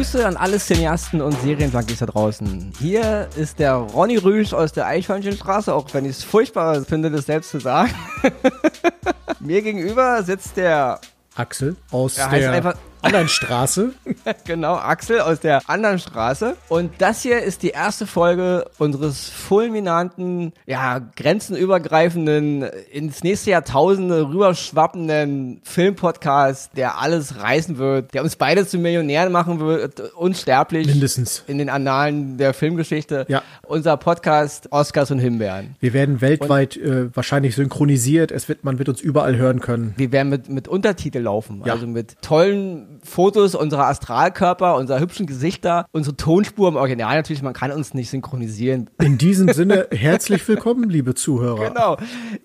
Grüße an alle Cineasten und Serienjunkies da draußen. Hier ist der Ronny Rüsch aus der Eichhörnchenstraße, auch wenn ich es furchtbar finde, das selbst zu sagen. Mir gegenüber sitzt der Axel aus Er heißt der einfach- anderen Straße. genau, Axel aus der anderen Straße. Und das hier ist die erste Folge unseres fulminanten, ja, grenzenübergreifenden, ins nächste Jahrtausende rüberschwappenden Filmpodcasts, der alles reißen wird, der uns beide zu Millionären machen wird, unsterblich. Mindestens. In den Annalen der Filmgeschichte. Ja. Unser Podcast Oscars und Himbeeren. Wir werden weltweit äh, wahrscheinlich synchronisiert. Es wird, man wird uns überall hören können. Wir werden mit, mit Untertitel laufen, Ja. also mit tollen Fotos unserer Astralkörper, unserer hübschen Gesichter, unsere Tonspur im Original natürlich, man kann uns nicht synchronisieren. In diesem Sinne, herzlich willkommen, liebe Zuhörer. Genau.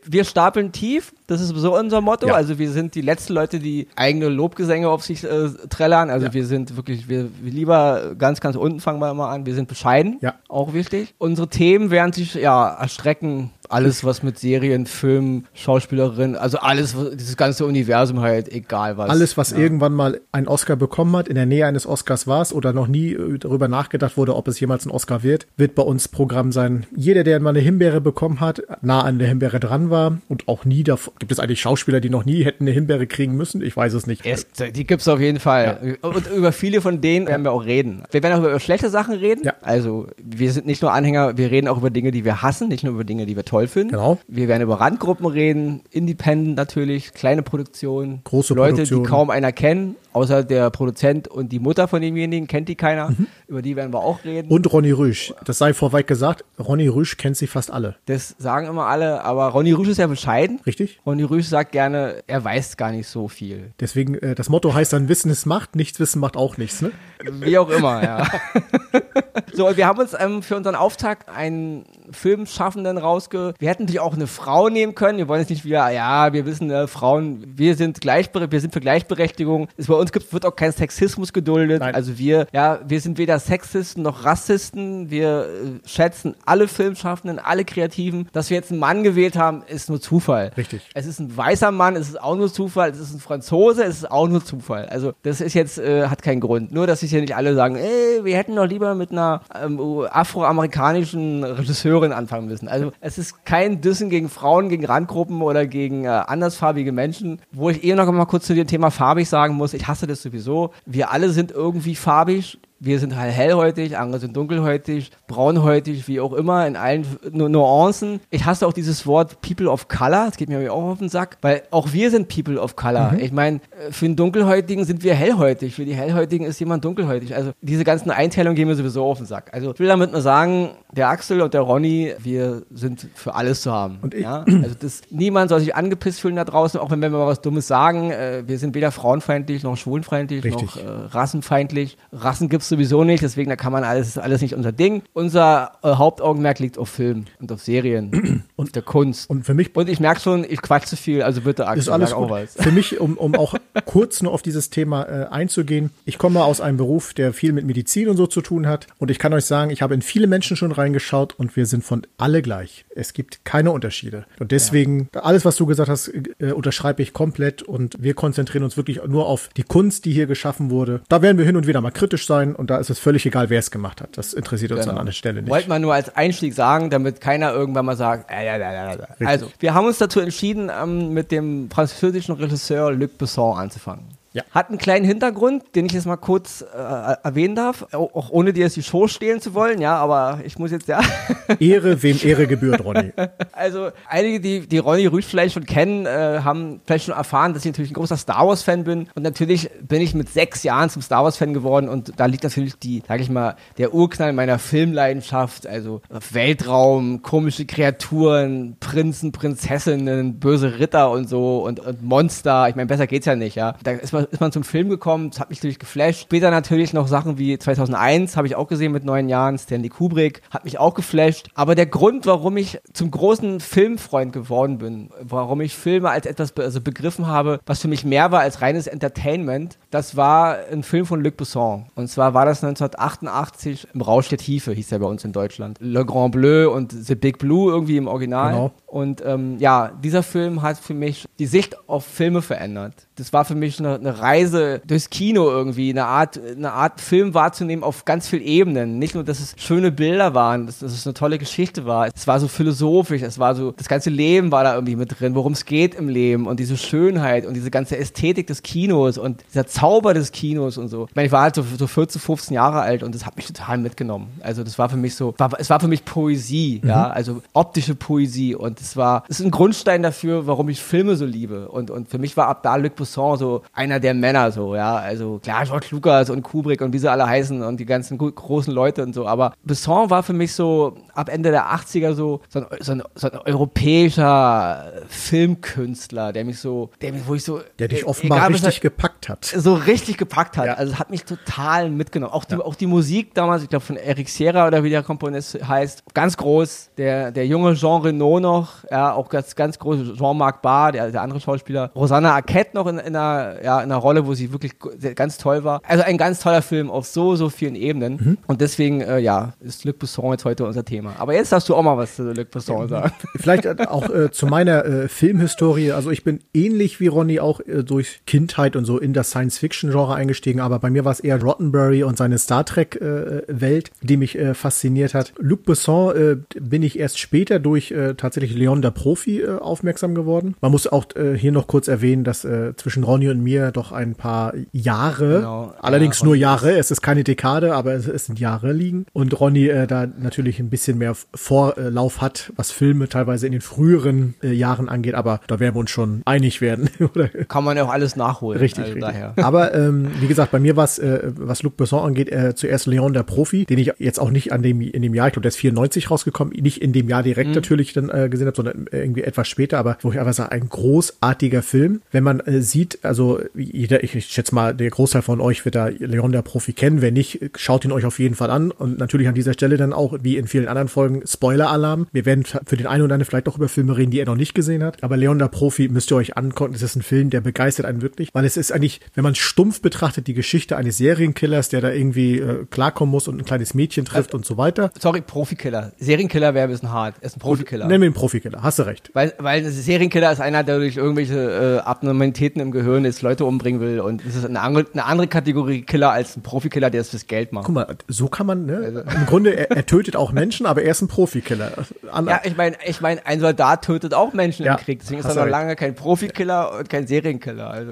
Wir stapeln tief, das ist so unser Motto. Ja. Also wir sind die letzten Leute, die eigene Lobgesänge auf sich äh, trällern. Also Ja. wir sind wirklich, wir, wir lieber ganz, ganz unten fangen wir mal an. Wir sind bescheiden, Ja. auch wichtig. Unsere Themen werden sich ja erstrecken. Alles, was mit Serien, Filmen, Schauspielerinnen, also alles, dieses ganze Universum halt, egal was. Alles, was irgendwann mal einen Oscar bekommen hat, in der Nähe eines Oscars war es oder noch nie äh, darüber nachgedacht wurde, ob es jemals ein Oscar wird, wird bei uns Programm sein. Jeder, der mal eine Himbeere bekommen hat, nah an der Himbeere dran war und auch nie davor. Gibt es eigentlich Schauspieler, die noch nie hätten eine Himbeere kriegen müssen? Ich weiß es nicht. Es, die gibt's auf jeden Fall. Und über viele von denen werden wir auch reden. Wir werden auch über schlechte Sachen reden. Ja. Also wir sind nicht nur Anhänger, wir reden auch über Dinge, die wir hassen, nicht nur über Dinge, die wir toll finden. Genau. Wir werden über Randgruppen reden, Independent natürlich, kleine Produktionen. Große Leute, Produktionen. die kaum einer kennt, außer der Produzent und die Mutter von demjenigen, kennt die keiner. Mhm. Über die werden wir auch reden. Und Ronny Rüsch. Das sei vorweg gesagt. Ronny Rüsch kennt sie fast alle. das sagen immer alle, aber Ronny Rüsch ist ja bescheiden. Richtig? Ronny Rüsch sagt gerne, er weiß gar nicht so viel. Deswegen, äh, das Motto heißt dann, Wissen ist Macht, nichts wissen macht auch nichts. Ne? Wie auch immer, ja. so, und wir haben uns ähm, für unseren Auftakt einen Filmschaffenden rausge... Wir hätten natürlich auch eine Frau nehmen können. Wir wollen jetzt nicht wieder, ja, wir wissen, äh, Frauen, wir sind gleichberechtigt, wir sind für Gleichberechtigung. Es bei uns gibt, wird auch kein Sexismus geduldet. Nein. Also wir, ja, wir sind weder Sexisten noch Rassisten. Wir äh, schätzen alle Filmschaffenden, alle Kreativen. Dass wir jetzt einen Mann gewählt haben, ist nur Zufall. Richtig. Es ist ein weißer Mann, es ist auch nur Zufall. Es ist ein Franzose, es ist auch nur Zufall. Also das ist jetzt, äh, hat keinen Grund. Nur, dass sich ja nicht alle sagen, ey, wir hätten doch lieber mit einer ähm, afroamerikanischen Regisseurin anfangen müssen. Also es ist kein Dissen gegen Frauen, gegen Randgruppen oder gegen äh, andersfarbige Menschen. Wo ich eh noch mal kurz zu dem Thema farbig sagen muss, ich hasse das sowieso. Wir alle sind irgendwie farbig. Wir sind halt hellhäutig, andere sind dunkelhäutig, braunhäutig, wie auch immer, in allen Nu- Nuancen. Ich hasse auch dieses Wort People of Color, das geht mir auch auf den Sack, weil auch wir sind People of Color. Ich meine, für den Dunkelhäutigen sind wir hellhäutig, für die Hellhäutigen ist jemand dunkelhäutig. Also diese ganzen Einteilungen gehen mir sowieso auf den Sack. Also ich will damit nur sagen, der Axel und der Ronny, wir sind für alles zu haben. Und ich- ja? Also das, niemand soll sich angepisst fühlen da draußen, auch wenn wir mal was Dummes sagen. Äh, wir sind weder frauenfeindlich noch schwulenfeindlich Richtig. noch äh, rassenfeindlich. Rassen gibt's sowieso nicht, deswegen da kann man alles, alles nicht unser Ding. Unser äh, Hauptaugenmerk liegt auf Film und auf Serien und der Kunst. Und für mich Und ich merke schon, ich quatsch zu viel, also bitte Axel, ist alles gut. auch was. Für mich, um, um auch kurz nur auf dieses Thema äh, einzugehen. Ich komme aus einem Beruf, der viel mit Medizin und so zu tun hat. Und ich kann euch sagen, ich habe in viele Menschen schon reingeschaut und wir sind von alle gleich. Es gibt keine Unterschiede. Und deswegen, alles, was du gesagt hast, äh, unterschreibe ich komplett. Und wir konzentrieren uns wirklich nur auf die Kunst, die hier geschaffen wurde. Da werden wir hin und wieder mal kritisch sein. Und da ist es völlig egal, wer es gemacht hat. Das interessiert uns Genau. an einer Stelle nicht. Wollte man nur als Einstieg sagen, damit keiner irgendwann mal sagt, äh. Also, wir haben uns dazu entschieden, ähm, mit dem französischen Regisseur Luc Besson anzufangen. Ja. Hat einen kleinen Hintergrund, den ich jetzt mal kurz äh, erwähnen darf, auch ohne dir jetzt die Show stehlen zu wollen, ja, aber ich muss jetzt ja. Ehre, wem Ehre gebührt, Ronny. Also einige, die, die Ronny Rüsch vielleicht schon kennen, äh, haben vielleicht schon erfahren, dass ich natürlich ein großer Star Wars-Fan bin. Und natürlich bin ich mit sechs Jahren zum Star Wars-Fan geworden. Und da liegt natürlich die, sag ich mal, der Urknall meiner Filmleidenschaft. Also Weltraum, komische Kreaturen, Prinzen, Prinzessinnen, böse Ritter und so und, und Monster. Ich meine, besser geht's ja nicht, ja. Da ist man, ist man zum Film gekommen, das hat mich natürlich geflasht. Später natürlich noch Sachen wie 2001 habe ich auch gesehen mit neun Jahren, Stanley Kubrick, hat mich auch geflasht. Aber der Grund, warum ich zum großen Filmfreund geworden bin, warum ich Filme als etwas be also begriffen habe, was für mich mehr war als reines Entertainment, das war ein Film von Luc Besson. Und zwar war das 1988 im Rausch der Tiefe, hieß er bei uns in Deutschland. Le Grand Bleu und The Big Blue irgendwie im Original. Genau. Und ähm, ja, dieser Film hat für mich die Sicht auf Filme verändert. Das war für mich eine, eine Reise durchs Kino irgendwie, eine Art, eine Art Film wahrzunehmen auf ganz vielen Ebenen. Nicht nur, dass es schöne Bilder waren, dass, dass es eine tolle Geschichte war. Es war so philosophisch, es war so, das ganze Leben war da irgendwie mit drin, worum es geht im Leben und diese Schönheit und diese ganze Ästhetik des Kinos und dieser Zauber des Kinos und so. Ich meine, ich war halt so, so 14, 15 Jahre alt und das hat mich total mitgenommen. Also das war für mich so, war, es war für mich Poesie, mhm. ja, also optische Poesie und es war, es ist ein Grundstein dafür, warum ich Filme so liebe und, und für mich war ab da Luc Besson so einer der Männer so, ja, also klar, George Lucas und Kubrick und wie sie alle heißen und die ganzen großen Leute und so, aber Besson war für mich so ab Ende der 80er so, so ein, so ein, so ein europäischer Filmkünstler, der mich so, der mich, wo ich so, der dich offenbar egal, richtig gepackt hat. So richtig gepackt hat. Ja. Also es hat mich total mitgenommen. Auch die, ja. auch die Musik damals, ich glaube von Eric Sierra oder wie der Komponist heißt, ganz groß. Der, der junge Jean Reno noch, ja, auch ganz, ganz groß. Jean-Marc Barr, der, der andere Schauspieler. Rosanna Arquette noch in, in, einer, ja, in einer Rolle, wo sie wirklich ganz toll war. Also ein ganz toller Film auf so, so vielen Ebenen. Mhm. Und deswegen, äh, ja, ist Luc Besson jetzt heute unser Thema. Aber jetzt darfst du auch mal was zu Luc Besson sagen. Vielleicht auch äh, zu meiner äh, Filmhistorie. Also ich bin ähnlich wie Ronny auch äh, durch Kindheit und so in das Science-Fiction-Genre eingestiegen, aber bei mir war es eher Rottenbury und seine Star Trek-Welt, äh, die mich äh, fasziniert hat. Luc Besson äh, bin ich erst später durch äh, tatsächlich Leon der Profi äh, aufmerksam geworden. Man muss auch äh, hier noch kurz erwähnen, dass zwischen Ronny und mir doch ein paar Jahre, genau. allerdings ja, nur Jahre, es ist keine Dekade, aber es, es sind Jahre liegen und Ronny da natürlich ein bisschen mehr Vorlauf hat, was Filme teilweise in den früheren Jahren angeht, aber da werden wir uns schon einig werden. oder? Kann man ja auch alles nachholen. Richtig, also richtig. Daher. Aber ähm, wie gesagt, bei mir war es, äh, was Luc Besson angeht, äh, zuerst Leon der Profi, den ich jetzt auch nicht an dem in dem Jahr, ich glaube, der ist 94 rausgekommen, nicht in dem Jahr direkt mhm. natürlich dann äh, gesehen habe, sondern irgendwie etwas später, aber wo ich einfach sage, ein großartiger Film. Wenn man äh, sieht, also jeder, ich, ich schätze mal, der Großteil von euch wird da Leon der Profi kennen. Wenn nicht, schaut ihn euch auf jeden Fall an. Und natürlich an dieser Stelle dann auch, wie in vielen anderen Folgen, Spoiler-Alarm. Wir werden für den einen oder anderen vielleicht auch über Filme reden, die er noch nicht gesehen hat. Aber Leon der Profi müsst ihr euch angucken. Es ist ein Film, der begeistert einen wirklich, weil es ist eigentlich, wenn man stumpf betrachtet, die Geschichte eines Serienkillers, der da irgendwie äh, klarkommen muss und ein kleines Mädchen trifft also, und so weiter. Sorry, Profikiller. Serienkiller wäre ein bisschen hart. Er ist ein Profikiller. Nennen wir ihn Profikiller. Hast du recht. Weil, weil ein Serienkiller ist einer, der durch irgendwelche äh, Abnormalitäten im Gehirn jetzt Leute umbringen will und es ist eine andere, eine andere Kategorie Killer als ein Profikiller, der es fürs Geld macht. Guck mal, so kann man, ne? Also. Im Grunde, er, er, tötet auch Menschen, aber er ist ein Profikiller. An ja, ich meine, ich mein, ein Soldat tötet auch Menschen ja, im Krieg, deswegen ist er noch lange kein Profikiller und kein Serienkiller. Also.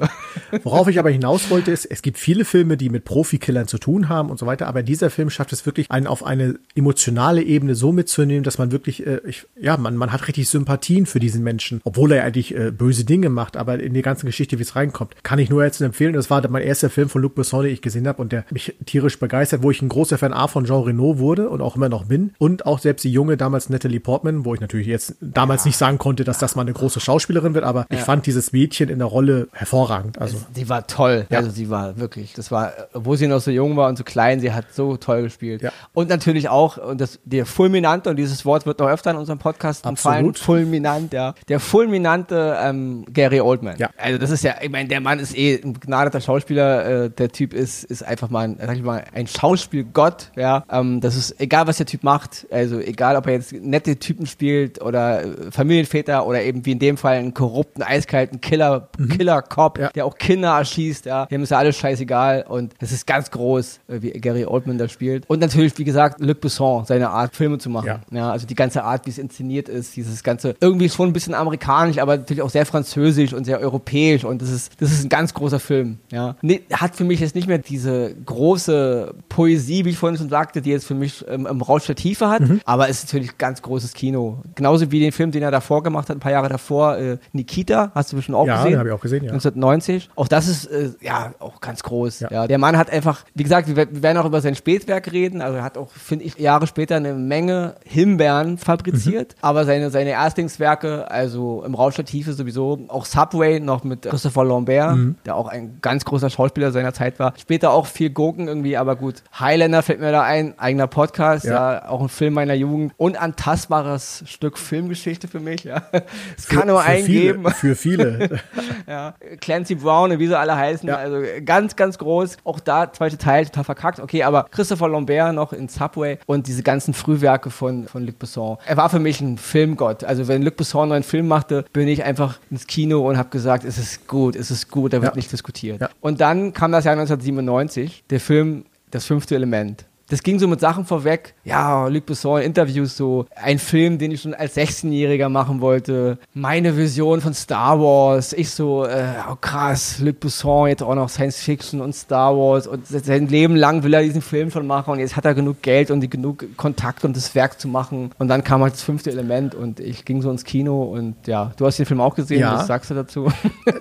Worauf ich aber hinaus wollte, ist, es gibt viele Filme, die mit Profikillern zu tun haben und so weiter, aber dieser Film schafft es wirklich, einen auf eine emotionale Ebene so mitzunehmen, dass man wirklich, äh, ich, ja, man, man hat richtig Sympathien für diesen Menschen, obwohl er eigentlich äh, böse Dinge macht, aber in die ganze Geschichte, wie es reinkommt, kann ich nur jetzt empfehlen. Das war mein erster Film von Luc Besson, den ich gesehen habe und der mich tierisch begeistert, wo ich ein großer Fan A von Jean Reno wurde und auch immer noch bin und auch selbst die junge damals Natalie Portman, wo ich natürlich jetzt damals ja. nicht sagen konnte, dass das mal eine große Schauspielerin wird, aber ja. ich fand dieses Mädchen in der Rolle hervorragend. Also sie war toll, ja. also sie war wirklich, das war, wo sie noch so jung war und so klein, sie hat so toll gespielt. Ja. Und natürlich auch und das der fulminante und dieses Wort wird noch öfter in unserem Podcast fallen, fulminant, ja, der fulminante ähm, Gary Oldman. Ja. Also das ist ja, ich meine, der Mann ist eh ein begnadeter Schauspieler, äh, der Typ ist ist einfach mal, ein, sag ich mal, ein Schauspielgott, ja. Ähm, das ist egal, was der Typ macht, also egal, ob er jetzt nette Typen spielt oder äh, Familienväter oder eben wie in dem Fall einen korrupten, eiskalten Killer, mhm. Killer-Cop, ja. der auch Kinder erschießt, ja. Dem ist ja alles scheißegal und es ist ganz groß, äh, wie Gary Oldman da spielt. Und natürlich, wie gesagt, Luc Besson, seine Art, Filme zu machen. Ja. ja also die ganze Art, wie es inszeniert ist, dieses ganze, irgendwie schon ein bisschen amerikanisch, aber natürlich auch sehr französisch und sehr europäisch und das ist, das ist ein ganz großer Film, ja. Nee, hat für mich jetzt nicht mehr diese große Poesie, wie ich vorhin schon sagte, die jetzt für mich ähm, im Rausch der Tiefe hat, mhm. aber es ist natürlich ganz großes Kino. Genauso wie den Film, den er davor gemacht hat, ein paar Jahre davor, äh, Nikita, hast du bestimmt auch ja, gesehen? Ja, habe ich auch gesehen, ja. 1990. Auch das ist, äh, ja, auch ganz groß. Ja. ja. Der Mann hat einfach, wie gesagt, wir, wir werden auch über sein Spätwerk reden, also er hat auch, finde ich, Jahre später eine Menge Himbeeren fabriziert, mhm. aber seine, seine Erstlingswerke, also im Rausch der Tiefe sowieso, auch Subway noch mit Christopher Lambert, mhm. der auch ein ganz großer Schauspieler seiner Zeit war. Später auch viel Gurken irgendwie, aber gut. Highlander fällt mir da ein, eigener Podcast, ja, ja auch ein Film meiner Jugend. Unantastbares Stück Filmgeschichte für mich, ja. Es kann nur eingeben. Für viele. ja. Clancy Brown und wie sie alle heißen, Ja. Also ganz, ganz groß. Auch da, zweite Teil, total verkackt. Okay, aber Christopher Lambert noch in Subway und diese ganzen Frühwerke von, von Luc Besson. Er war für mich ein Filmgott. Also wenn Luc Besson einen Film machte, bin ich einfach ins Kino und habe gesagt, es ist gut, es ist gut, da wird ja. nicht diskutiert. Ja. Und dann kam das Jahr 1997, der Film Das fünfte Element das ging so mit Sachen vorweg. Ja, Luc Besson, Interviews so. Ein Film, den ich schon als 16-Jähriger machen wollte. Meine Vision von Star Wars. Ich so, äh, oh krass, Luc Besson, jetzt auch noch Science Fiction und Star Wars. Und sein Leben lang will er diesen Film schon machen. Und jetzt hat er genug Geld und genug Kontakt, um das Werk zu machen. Und dann kam halt das fünfte Element und ich ging so ins Kino. Und ja, du hast den Film auch gesehen. Ja. Was sagst du dazu?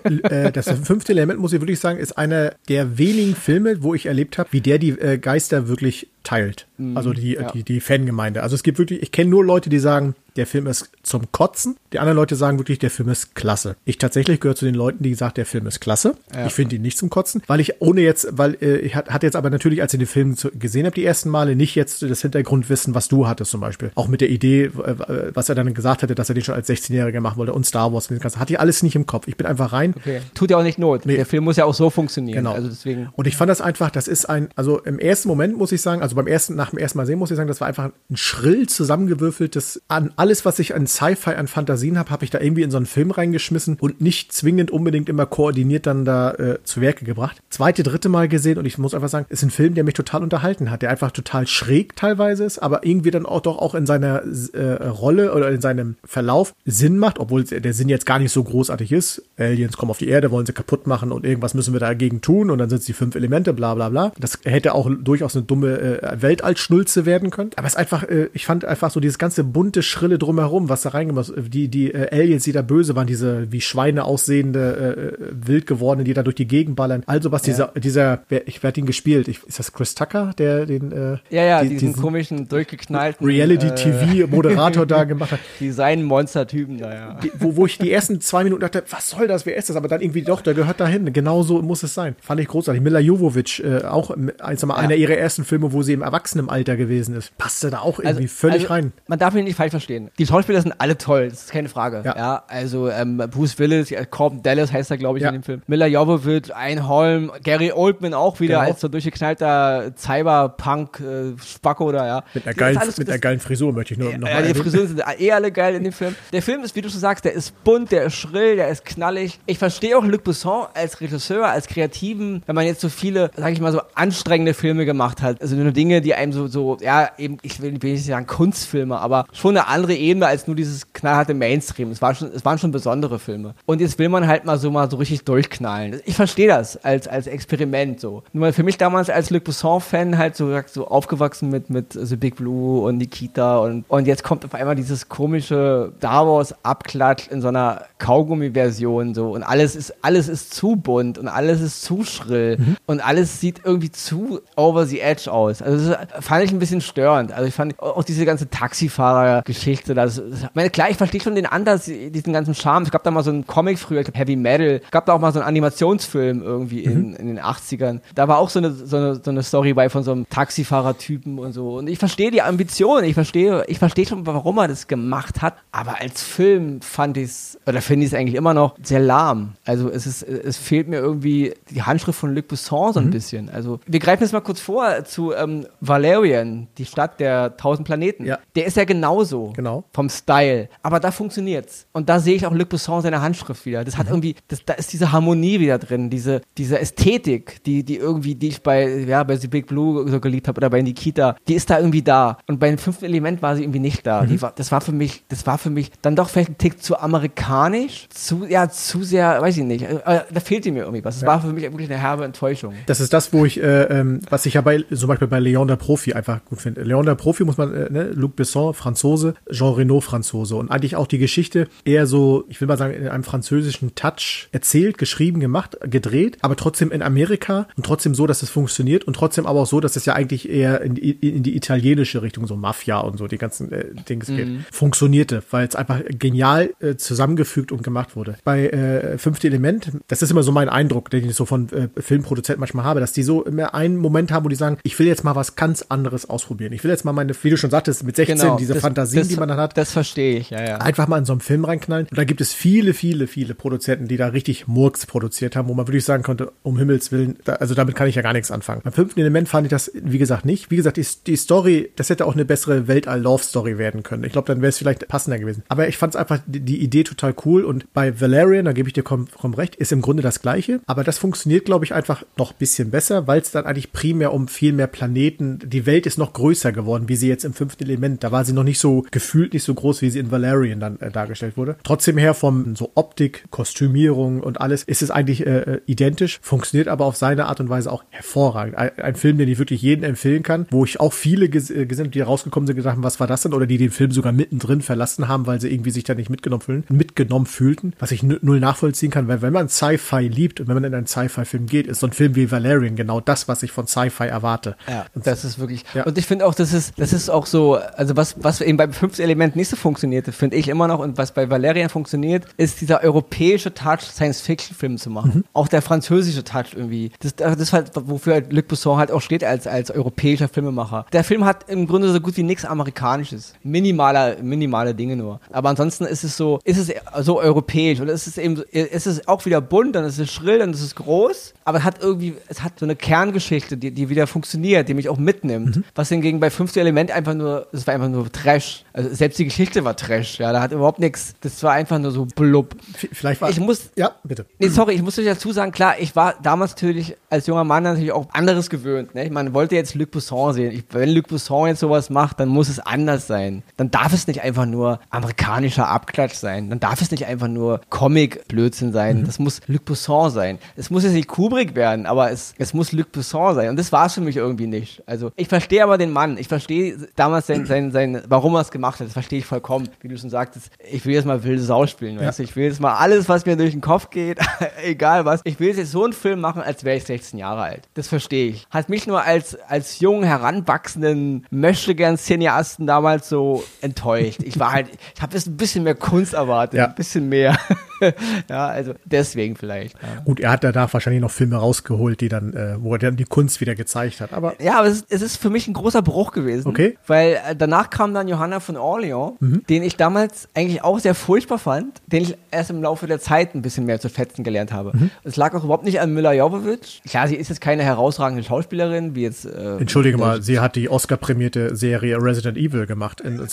Äh, das fünfte Element, muss ich wirklich sagen, ist einer der wenigen Filme, wo ich erlebt habe, wie der die äh, Geister wirklich teilt. Mhm, also die, ja. die, die Fangemeinde. Also es gibt wirklich, ich kenne nur Leute, die sagen, der Film ist zum Kotzen. Die anderen Leute sagen wirklich, der Film ist klasse. Ich tatsächlich gehöre zu den Leuten, die sagen, der Film ist klasse. Ja. Ich finde ihn nicht zum Kotzen, weil ich ohne jetzt, weil äh, ich hatte jetzt aber natürlich, als ich den Film gesehen habe, die ersten Male, nicht jetzt das Hintergrundwissen, was du hattest zum Beispiel. Auch mit der Idee, was er dann gesagt hatte, dass er den schon als 16-Jähriger machen wollte und Star Wars. Hatte ich alles nicht im Kopf. Ich bin einfach rein. Okay. Tut ja auch nicht Not. Nee. Der Film muss ja auch so funktionieren. Genau. Also deswegen. Und ich fand das einfach, das ist ein, also im ersten Moment muss ich sagen, also beim ersten, nach dem ersten Mal sehen muss ich sagen, das war einfach ein schrill zusammengewürfeltes an alles, was ich an Sci-Fi, an Fantasien habe, habe ich da irgendwie in so einen Film reingeschmissen und nicht zwingend unbedingt immer koordiniert dann da äh, zu Werke gebracht. Zweite, dritte Mal gesehen und ich muss einfach sagen, ist ein Film, der mich total unterhalten hat, der einfach total schräg teilweise ist, aber irgendwie dann auch doch auch in seiner äh, Rolle oder in seinem Verlauf Sinn macht, obwohl der Sinn jetzt gar nicht so großartig ist. Aliens kommen auf die Erde, wollen sie kaputt machen und irgendwas müssen wir dagegen tun und dann sind es die fünf Elemente, bla bla bla. Das hätte auch durchaus eine dumme äh, Weltallschnulze werden können. Aber es ist einfach, äh, ich fand einfach so dieses ganze bunte, schrille drumherum was da reingemacht die, die äh, Aliens, die da böse waren, diese wie Schweine aussehende, äh, wild gewordenen, die da durch die Gegend ballern. Also was ja. dieser, dieser, wer, ich werde ihn gespielt, ich, ist das Chris Tucker, der den, äh, ja, ja, die, diesen, diesen, komischen, durchgeknallten Reality-TV-Moderator äh, da gemacht hat. Design-Monster-Typen da, ja. Die, wo, wo ich die ersten zwei Minuten dachte, was soll das, wer ist das? Aber dann irgendwie doch, der gehört dahin. Genau so muss es sein. Fand ich großartig. Mila Jovovich, äh, auch also mal, ja. einer ihrer ersten Filme, wo sie im Erwachsenenalter gewesen ist. Passte da auch irgendwie also, völlig also, rein. Man darf ihn nicht falsch verstehen. Die Schauspieler sind alle toll, das ist keine Frage. Ja, ja also ähm, Bruce Willis, ja, Corbin Dallas heißt er, glaube ich, ja. in dem Film. Miller Jovovich, Einholm, Gary Oldman auch wieder genau. als so durchgeknallter Cyberpunk-Spacko äh, ja. Mit einer, geilen, alles, mit einer geilen Frisur möchte ich nur noch Ja, mal die Frisuren sind eh alle geil in dem Film. Der Film ist, wie du schon sagst, der ist bunt, der ist schrill, der ist knallig. Ich verstehe auch Luc Besson als Regisseur, als Kreativen, wenn man jetzt so viele, sag ich mal, so anstrengende Filme gemacht hat. Also nur Dinge, die einem so, so ja, eben, ich will, will nicht sagen Kunstfilme, aber schon eine andere Ebene als nur dieses knallharte Mainstream. Es, war schon, es waren schon besondere Filme. Und jetzt will man halt mal so mal so richtig durchknallen. Ich verstehe das als, als Experiment so. Nur für mich damals als Luc Besson-Fan halt so, so aufgewachsen mit, mit The Big Blue und Nikita und, und jetzt kommt auf einmal dieses komische Star Wars Abklatsch in so einer Kaugummi-Version so und alles ist, alles ist zu bunt und alles ist zu schrill mhm. und alles sieht irgendwie zu over the edge aus. Also das fand ich ein bisschen störend. Also ich fand auch diese ganze Taxifahrer-Geschichte, das, das meine, klar, ich verstehe schon den Anders, diesen ganzen Charme. Es gab da mal so einen Comic früher, ich glaube Heavy Metal. Es gab da auch mal so einen Animationsfilm irgendwie mhm. in, in den 80ern. Da war auch so eine, so eine, so eine Story bei von so einem Taxifahrer-Typen und so. Und ich verstehe die Ambition, ich verstehe, ich verstehe schon, warum er das gemacht hat. Aber als Film fand ich es, oder finde ich es eigentlich immer noch sehr lahm. Also es ist, es fehlt mir irgendwie die Handschrift von Luc Besson so ein mhm. bisschen. Also wir greifen jetzt mal kurz vor zu ähm, Valerian, die Stadt der tausend Planeten. Ja. Der ist ja genauso. Genau. Vom Style. Aber da funktioniert's. Und da sehe ich auch Luc Besson seine Handschrift wieder. Das hat mhm. irgendwie, das, da ist diese Harmonie wieder drin, diese, diese Ästhetik, die, die irgendwie, die ich bei, ja, bei The Big Blue so geliebt habe oder bei Nikita, die ist da irgendwie da. Und bei dem fünften Element war sie irgendwie nicht da. Mhm. War, das war für mich, das war für mich dann doch vielleicht ein Tick zu amerikanisch, zu, ja, zu sehr, weiß ich nicht. Äh, da fehlte mir irgendwie was. Das ja. war für mich wirklich eine herbe Enttäuschung. Das ist das, wo ich, äh, ähm, was ich ja bei, zum Beispiel bei Leon der Profi einfach gut finde. Leon der Profi muss man, äh, ne, Luc Besson, Franzose, Jean Reno, Franzose. Und eigentlich auch die Geschichte eher so, ich will mal sagen, in einem französischen Touch erzählt, geschrieben, gemacht, gedreht, aber trotzdem in Amerika und trotzdem so, dass es funktioniert und trotzdem aber auch so, dass es ja eigentlich eher in die, in die italienische Richtung, so Mafia und so, die ganzen äh, Dings mhm. geht, funktionierte, weil es einfach genial äh, zusammengefügt und gemacht wurde. Bei äh, Fünfte Element, das ist immer so mein Eindruck, den ich so von äh, Filmproduzenten manchmal habe, dass die so immer einen Moment haben, wo die sagen, ich will jetzt mal was ganz anderes ausprobieren. Ich will jetzt mal meine, wie du schon sagtest, mit 16 genau, diese das, Fantasien, das, die man dann hat. Das verstehe ich, ja ja. einfach mal in so einen Film reinknallen. Und da gibt es viele, viele, viele Produzenten, die da richtig Murks produziert haben, wo man wirklich sagen konnte, um Himmels Willen, da, also damit kann ich ja gar nichts anfangen. Beim fünften Element fand ich das, wie gesagt, nicht. Wie gesagt, die, die Story, das hätte auch eine bessere Weltall-Love-Story werden können. Ich glaube, dann wäre es vielleicht passender gewesen. Aber ich fand es einfach die, die, Idee total cool. Und bei Valerian, da gebe ich dir komm, komm recht, ist im Grunde das Gleiche. Aber das funktioniert, glaube ich, einfach noch ein bisschen besser, weil es dann eigentlich primär um viel mehr Planeten, die Welt ist noch größer geworden, wie sie jetzt im fünften Element. Da war sie noch nicht so gefühlt nicht so groß, wie sie in Valerian dann äh, dargestellt wurde. Trotzdem her vom so Optik, Kostümierung und alles ist es eigentlich äh, äh identisch, funktioniert aber auf seine Art und Weise auch hervorragend. Ein, ein Film, den ich wirklich jedem empfehlen kann, wo ich auch viele ges äh, gesehen die rausgekommen sind, gedacht haben, was war das denn? Oder die den Film sogar mittendrin verlassen haben, weil sie irgendwie sich da nicht mitgenommen fühlen, mitgenommen fühlten, was ich null nachvollziehen kann, weil wenn man Sci-Fi liebt und wenn man in einen Sci-Fi-Film geht, ist so ein Film wie Valerian genau das, was ich von Sci-Fi erwarte. Ja, und das ist wirklich, ja. und ich finde auch, das ist, das ist auch so, also was, was eben beim fünften Element nicht so funktionierte, finde ich immer noch, und was bei Valerian funktioniert, ist dieser europäische Touch, Science-Fiction-Film zu machen. Mhm. Auch der französische Touch irgendwie. Das, das ist halt, wofür halt Luc Besson halt auch steht als, als europäischer Filmemacher. Der Film hat im Grunde so gut wie nichts Amerikanisches. Minimaler, minimale Dinge nur. Aber ansonsten ist es so, ist es so europäisch und es ist eben, es ist auch wieder bunt, dann ist es schrill, dann ist es groß, aber es hat irgendwie, es hat so eine Kerngeschichte, die, die wieder funktioniert, die mich auch mitnimmt. Mhm. Was hingegen bei fünfte Element einfach nur, es war einfach nur Trash. Also selbst die Geschichte war Trash, ja, da hat überhaupt nichts, das war einfach nur so blub. Vielleicht war, ich muss, ja, bitte. Nee, sorry, ich muss euch dazu sagen, klar, ich war damals natürlich als junger Mann natürlich auch anderes gewöhnt, ne? Man wollte jetzt Luc Besson sehen. Ich, wenn Luc Besson jetzt sowas macht, dann muss es anders sein. Dann darf es nicht einfach nur amerikanischer Abklatsch sein. Dann darf es nicht einfach nur Comic-Blödsinn sein. Mhm. Das muss Luc Besson sein. Es muss jetzt nicht Kubrick werden, aber es, es muss Luc Besson sein. Und das war es für mich irgendwie nicht. Also ich verstehe aber den Mann. Ich verstehe damals sein, sein, sein, warum er es gemacht hat. Das verstehe ich vollkommen. Wie du schon sagtest, ich will jetzt mal wilde Sau spielen. Ja. Weißt du? Ich will jetzt mal alles, was mir durch den Kopf geht, egal was. Ich will jetzt so einen Film machen, als wäre ich 16 Jahre alt. Das verstehe ich. Hat mich nur als, als jungen, heranwachsenden, möchte gern Cineasten damals so enttäuscht. Ich war halt, ich habe jetzt ein bisschen mehr Kunst erwartet. Ja. Ein bisschen mehr. ja, also deswegen vielleicht. Ja. Gut, er hat ja da wahrscheinlich noch Filme rausgeholt, die dann, äh, wo er dann die Kunst wieder gezeigt hat. Aber ja, aber es ist, es ist für mich ein großer Bruch gewesen. Okay. Weil äh, danach kam dann Johanna von Orleans, mhm. den ich damals eigentlich auch sehr furchtbar fand, den ich erst im Laufe der Zeit ein bisschen mehr zu fetzen gelernt habe. Mhm. Es lag auch überhaupt nicht an Müller Jovovich. Klar, sie ist jetzt keine herausragende Schauspielerin, wie jetzt. Äh, Entschuldige mal, sie hat die Oscar-prämierte Serie Resident Evil gemacht in, in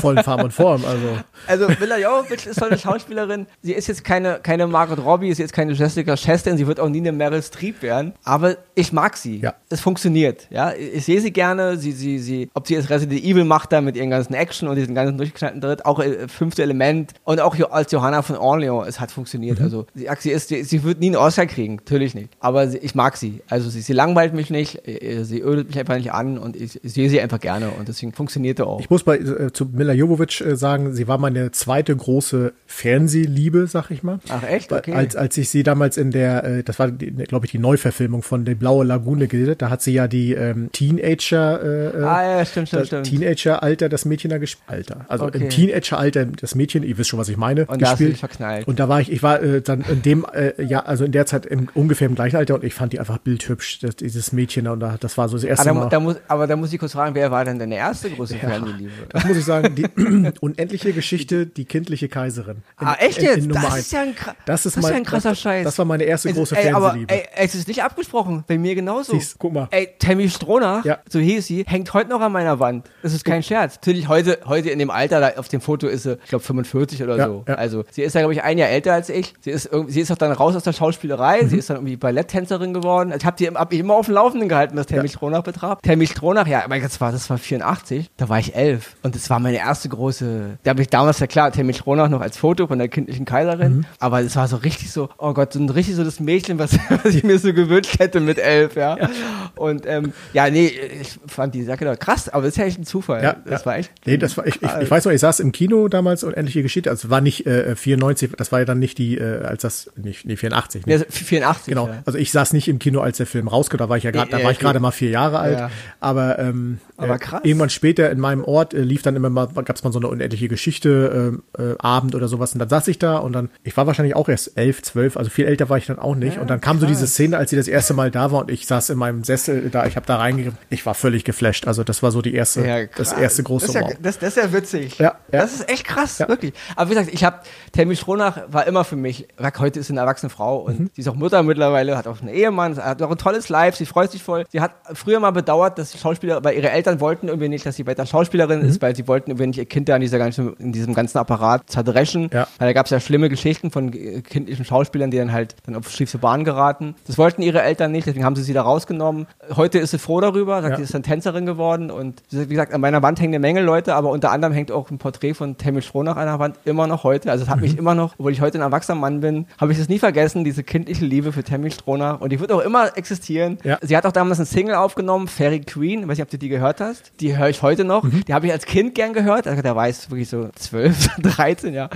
vollen Farben und Form. Also, also Mila Jovovich ist halt eine Schauspielerin. Sie ist jetzt keine, keine Margot Robbie, ist jetzt keine Jessica Chastain, sie wird auch nie eine Meryl Streep werden. Aber ich mag sie. Ja. Es funktioniert. Ja, ich sehe sie gerne. Sie, sie, sie, ob sie jetzt Resident Evil macht, da mit ihren ganzen Action und diesen ganzen durchgeknallten Dritt, auch äh, fünfte Element und auch als Johanna von Orleans, es hat funktioniert. Mhm. Also sie, sie, ist, sie, sie wird nie einen Oscar kriegen, natürlich nicht. Aber sie, ich mag sie. Also sie, sie langweilt mich nicht, äh, sie ödet mich einfach nicht an und ich, ich sehe sie einfach gerne und deswegen funktioniert er auch. Ich muss bei äh, zu Mila Jovovich äh, sagen, sie war meine zweite große Fernsehliebe, sag ich mal. Ach echt? Okay. Als, als ich sie damals in der, äh, das war, glaube ich, die Neuverfilmung von der Blaue Lagune gesehen, da hat sie ja die ähm, Teenager, äh, äh, ah, ja, stimmt, stimmt, stimmt. Teenager-Alter das Mädchen da gespielt. Alter. Also okay. im Teenager-Alter das Mädchen, ihr wisst schon, was ich meine, und gespielt. Da verknallt. Und da war ich, ich war äh, dann in dem, äh, ja, also in der Zeit im, ungefähr im gleichen Alter und ich fand die einfach bildhübsch, das, dieses Mädchen da und da, das war so das erste aber Mal. Da muss, aber da muss ich kurz fragen, wer war denn deine erste große ja, Fernsehliebe? Das muss ich sagen, die unendliche Geschichte, die kindliche Kaiserin. In, ah, echt jetzt? In, in das, ist ja ein, das, ist das mein, ist ja ein krasser das, Scheiß. Das war meine erste große ey, Aber, ey, es ist nicht abgesprochen, bei mir genauso. Siehst, guck mal. Ey, Tammy Stronach, ja. so hieß sie, hängt heute noch an meiner Wand. Das ist kein Scherz. Natürlich heute, heute in dem Alter, da auf dem Foto ist sie, ich glaube 45 oder ja, so. Ja. Also sie ist ja, glaube ich, ein Jahr älter als ich. Sie ist, sie ist auch dann raus aus der Schauspielerei. Mhm. Sie ist dann irgendwie Balletttänzerin geworden. Ich habe die hab ich immer auf dem Laufenden gehalten, was Tammy ja. Stronach betraf. Tammy Stronach, ja, mein Gott, das war, das war 84. Da war ich elf. Und das war meine erste große, da habe ich damals ja klar, Tammy Stronach noch als Foto von der kindlichen Kaiserin. Mhm. Aber es war so richtig so, oh Gott, so ein richtig so das Mädchen, was, was ich mir so gewünscht hätte mit elf, ja. ja. Und ähm, ja, nee, ich fand die Sache krass, aber das ist ja echt ein Zufall. Ja, das ja. war echt. Nee, das war, ich, ich, ich weiß noch, ich saß im Kino damals und endliche Geschichte, also war nicht äh, 94, das war ja dann nicht die, äh, als das, nicht, nee, 84. Nee. Ja, 84. Genau. Also ich saß nicht im Kino, als der Film rauskam, da war ich ja gerade, da war ich gerade mal vier Jahre alt. Aber, ähm, aber äh, krass. irgendwann später in meinem Ort äh, lief dann immer mal, gab es mal so eine unendliche Geschichte, äh, äh, Abend oder sowas. Und dann saß ich da und dann, ich war wahrscheinlich auch erst elf, zwölf, also viel älter war ich dann auch nicht. Und dann kam so diese Szene, als sie das erste Mal da war und ich saß in meinem Sessel da, ich habe da reingegriffen. Ich war völlig geflasht. Also das war so die erste, ja, das erste große das ist, ja, das, das, ist ja witzig. Ja, ja. Das ist echt krass, wirklich. Aber wie gesagt, ich habe, Tammy Stronach war immer für mich, heute ist sie eine erwachsene Frau und mhm. sie ist auch Mutter mittlerweile, hat auch einen Ehemann, hat auch ein tolles Live, sie freut sich voll. Sie hat früher mal bedauert, dass Schauspieler, weil ihre Eltern wollten irgendwie nicht, dass sie weiter Schauspielerin mhm. ist, weil sie wollten irgendwie nicht ihr Kind da in, dieser ganzen, in diesem ganzen Apparat zerdreschen. Weil da gab es ja schlimme Geschichten von kindlichen Schauspielern, die dann halt dann auf schiefe Bahn geraten. Das wollten ihre Eltern nicht, deswegen haben sie sie da rausgenommen. Heute ist sie froh darüber, sagt, ja. sie ist dann Tänzerin geworden und wie gesagt, an meiner Wand hängen eine Menge Leute, aber unter anderem hängt auch ein Porträt von Tammy Stronach an der Wand, immer noch heute. Also es hat mhm. mich immer noch, obwohl ich heute ein erwachsener Mann bin, habe ich es nie vergessen, diese kindliche Liebe für Tammy Stronach und die wird auch immer existieren. Ja. Sie hat auch damals ein Single aufgenommen, Fairy Queen, ich weiß nicht, ob du die gehört hast. Die höre ich heute noch. Mhm. Die habe ich als Kind gern gehört. Also der war jetzt wirklich so 12, 13, ja.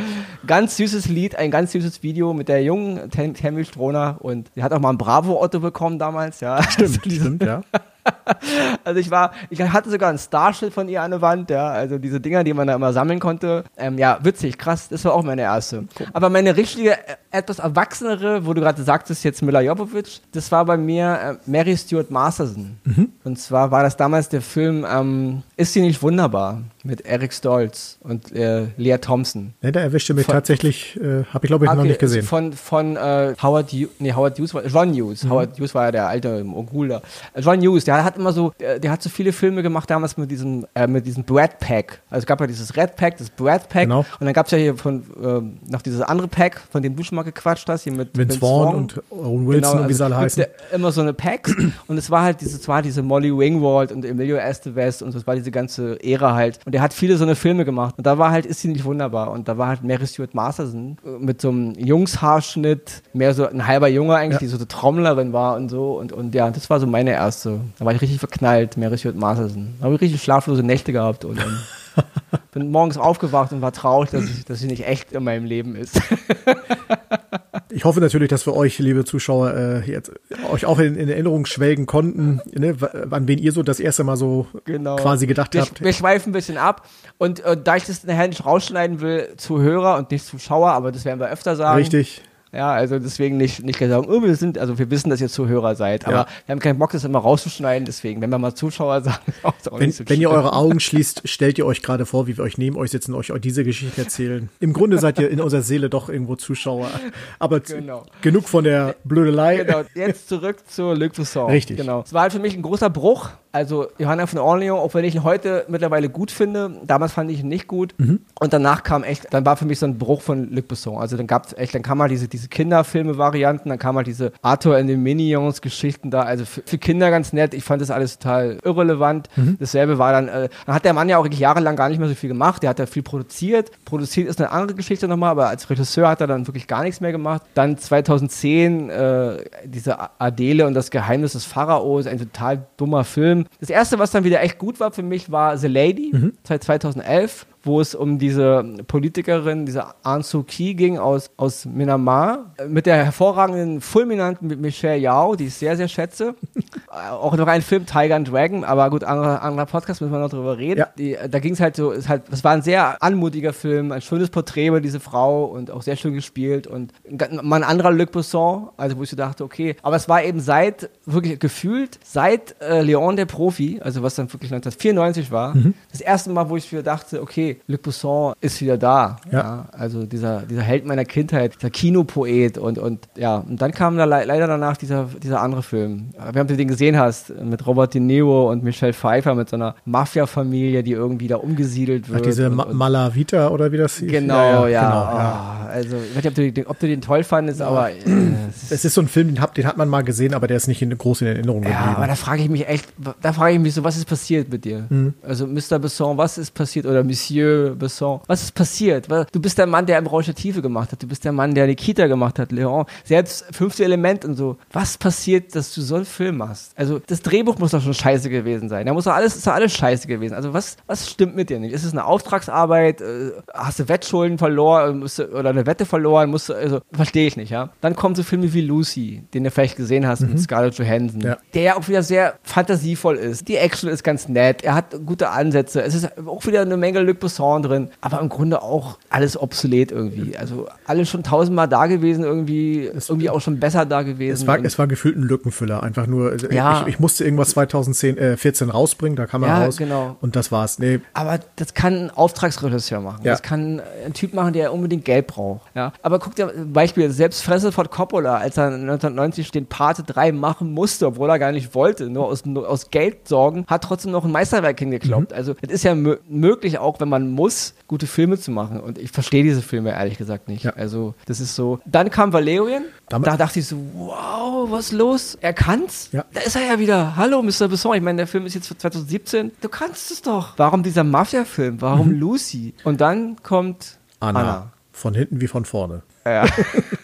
Ganz süßes Lied, ein ganz süßes Video mit der jungen Tammy Strohner und die hat auch mal ein Bravo-Otto bekommen damals, ja. Stimmt, stimmt, ja. also ich war, ich hatte sogar ein Starschild von ihr an der Wand, ja, also diese Dinger, die man da immer sammeln konnte. Ähm, ja, witzig, krass, das war auch meine erste. Aber meine richtige, äh, etwas erwachsenere, wo du gerade sagtest, jetzt Mila Jovovich, das war bei mir äh, Mary Stuart Masterson. Mhm. Und zwar war das damals der Film ähm, Ist sie nicht wunderbar? mit Eric Stolz und äh, Lea Thompson. Ne, der erwischte mich von, tatsächlich, äh, habe ich glaube ich okay, noch nicht gesehen. Von, von äh, Howard, Hughes, nee, Howard Hughes, war, John Hughes. Mhm. Howard Hughes war ja der alte Mogul da. John Hughes, der hat immer so, der, der, hat so viele Filme gemacht damals mit diesem, äh, mit diesem Brad Pack. Also es gab ja dieses Red Pack, das Brad Pack. Genau. Und dann gab es ja hier von, äh, noch dieses andere Pack, von dem du schon mal gequatscht hast, hier mit Vince, Vaughn und Owen Wilson genau, und wie sie alle heißen. Immer so eine Packs. und es war halt diese, zwar diese Molly Wingwald und Emilio Estevez und das war diese ganze Ära halt. Und der hat viele so eine Filme gemacht. Und da war halt, ist sie nicht wunderbar. Und da war halt Mary Stuart Masterson äh, mit so einem Jungshaarschnitt, mehr so ein halber Junge eigentlich, ja. die so eine Trommlerin war und so. Und, und ja, das war so meine erste. Da war ich richtig verknallt, Mary Stuart Masterson. Da habe ich richtig schlaflose Nächte gehabt und bin morgens aufgewacht und war traurig, dass, ich, dass sie nicht echt in meinem Leben ist. Ich hoffe natürlich, dass wir euch, liebe Zuschauer, äh, jetzt euch auch in, in Erinnerung schwelgen konnten, ne, an wen ihr so das erste Mal so genau. quasi gedacht wir, habt. Wir schweifen ein bisschen ab und äh, da ich das nachher nicht rausschneiden will, Zuhörer und nicht Zuschauer, aber das werden wir öfter sagen. Richtig. Ja, also deswegen nicht, nicht sagen, oh, wir sind, also wir wissen, dass ihr Zuhörer seid, aber ja. wir haben keinen Bock, das immer rauszuschneiden, deswegen, wenn wir mal Zuschauer sagen, ist auch wenn, nicht so Wenn ihr eure Augen schließt, stellt ihr euch gerade vor, wie wir euch neben euch sitzen und euch diese Geschichte erzählen. Im Grunde seid ihr in unserer Seele doch irgendwo Zuschauer. Aber genau. genug von der Blödelei. Genau, jetzt zurück zu Luc Besson. Richtig. Genau. Es war halt für mich ein großer Bruch, also Johanna von Orleans, auch wenn ich ihn heute mittlerweile gut finde, damals fand ich ihn nicht gut. Mhm. Und danach kam echt, dann war für mich so ein Bruch von Luc Besson. Also dann gab es echt, dann kam mal diese, diese Kinderfilme-Varianten, dann kam mal diese Arthur and the Minions-Geschichten da. Also für, für, Kinder ganz nett. Ich fand das alles total irrelevant. Mhm. Dasselbe war dann, äh, dann hat der Mann ja auch wirklich jahrelang gar nicht mehr so viel gemacht. Der hat ja viel produziert. Produziert ist eine andere Geschichte nochmal, aber als Regisseur hat er dann wirklich gar nichts mehr gemacht. Dann 2010 äh, diese Adele und das Geheimnis des Pharaos, ein total dummer Film das erste, was dann wieder echt gut war für mich, war The Lady, mhm. seit 2011 wo es um diese Politikerin, diese Aung Suu Kyi ging aus, aus Myanmar, mit der hervorragenden, fulminanten Michelle Yao, die ich sehr, sehr schätze. auch noch ein Film, Tiger and Dragon, aber gut, anderer, anderer Podcast, müssen wir noch drüber reden. Ja. Die, da ging es halt so, es halt, war ein sehr anmutiger Film, ein schönes Porträt über diese Frau und auch sehr schön gespielt und mal ein anderer Luc Besson, also wo ich so dachte, okay, aber es war eben seit, wirklich gefühlt, seit äh, Leon der Profi, also was dann wirklich 1994 war, mhm. das erste Mal, wo ich mir dachte, okay, Luc Besson ist wieder da. Ja. ja. also dieser, dieser Held meiner Kindheit, dieser Kinopoet und, und ja, und dann kam da le leider danach dieser, dieser andere Film. Wir haben den gesehen hast, mit Robert De Niro und Michelle Pfeiffer, mit so einer Mafia-Familie, die irgendwie da umgesiedelt wird. Ach, diese Ma Malavita oder wie das hieß? Genau, ja. ja, genau, oh, ja. Also, ich weiß nicht, ob du, den, ob du den toll fandest, ja. aber. Äh, es ist so ein Film, den hat, den hat man mal gesehen, aber der ist nicht in, groß in Erinnerung geblieben. Ja, aber da frage ich mich echt, da frage ich mich so, was ist passiert mit dir? Mhm. Also, Mr. Besson, was ist passiert? Oder Monsieur Monsieur Besson. Was ist passiert? Du bist der Mann, der im Rausch der Tiefe gemacht hat. Du bist der Mann, der Nikita gemacht hat, Leon. Selbst fünfte Element und so. Was passiert, dass du so einen Film machst? Also, das Drehbuch muss doch schon scheiße gewesen sein. Da muss doch alles, ist doch alles scheiße gewesen. Also, was, was stimmt mit dir nicht? Ist es eine Auftragsarbeit? Äh, hast du Wettschulden verloren oder eine Wette verloren? Musst du, also, verstehe ich nicht, ja. Dann kommen so Filme wie Lucy, den du vielleicht gesehen hast mhm. mit Scarlett Johansson, ja. der ja auch wieder sehr fantasievoll ist. Die Action ist ganz nett. Er hat gute Ansätze. Es ist auch wieder eine Menge Luc Besson drin, aber im Grunde auch alles obsolet irgendwie. Also alles schon tausendmal da gewesen, irgendwie, irgendwie auch schon besser da gewesen. Es war, es war gefühlt ein Lückenfüller, einfach nur. äh, Ja. Ich, ich musste irgendwas 2010, äh, 14 rausbringen, da kam er Ja, raus. genau. Und das war's. Nee, Aber das kann ein Auftragsregisseur machen. Ja. Das kann ein Typ machen, der unbedingt Geld braucht. Ja. Aber guck dir Beispiel, selbst Francis Ford Coppola, als er 1990 den Pate 3 machen musste, obwohl er gar nicht wollte, nur aus, nur aus Geldsorgen, hat trotzdem noch ein Meisterwerk hingekloppt. Mhm. Also es ist ja mö möglich, auch wenn man muss, gute Filme zu machen. Und ich verstehe diese Filme ehrlich gesagt nicht. Ja. Also das ist so. Dann kam Valerian. Damit- da dachte ich so, wow, was ist los? Er kann's? Ja. Da ist er ja wieder. Hallo, Mr. Besson. Ich meine, der Film ist jetzt von 2017. Du kannst es doch. Warum dieser Mafia-Film? Warum Lucy? Und dann kommt Anna. Anna. Von hinten wie von vorne. Ja.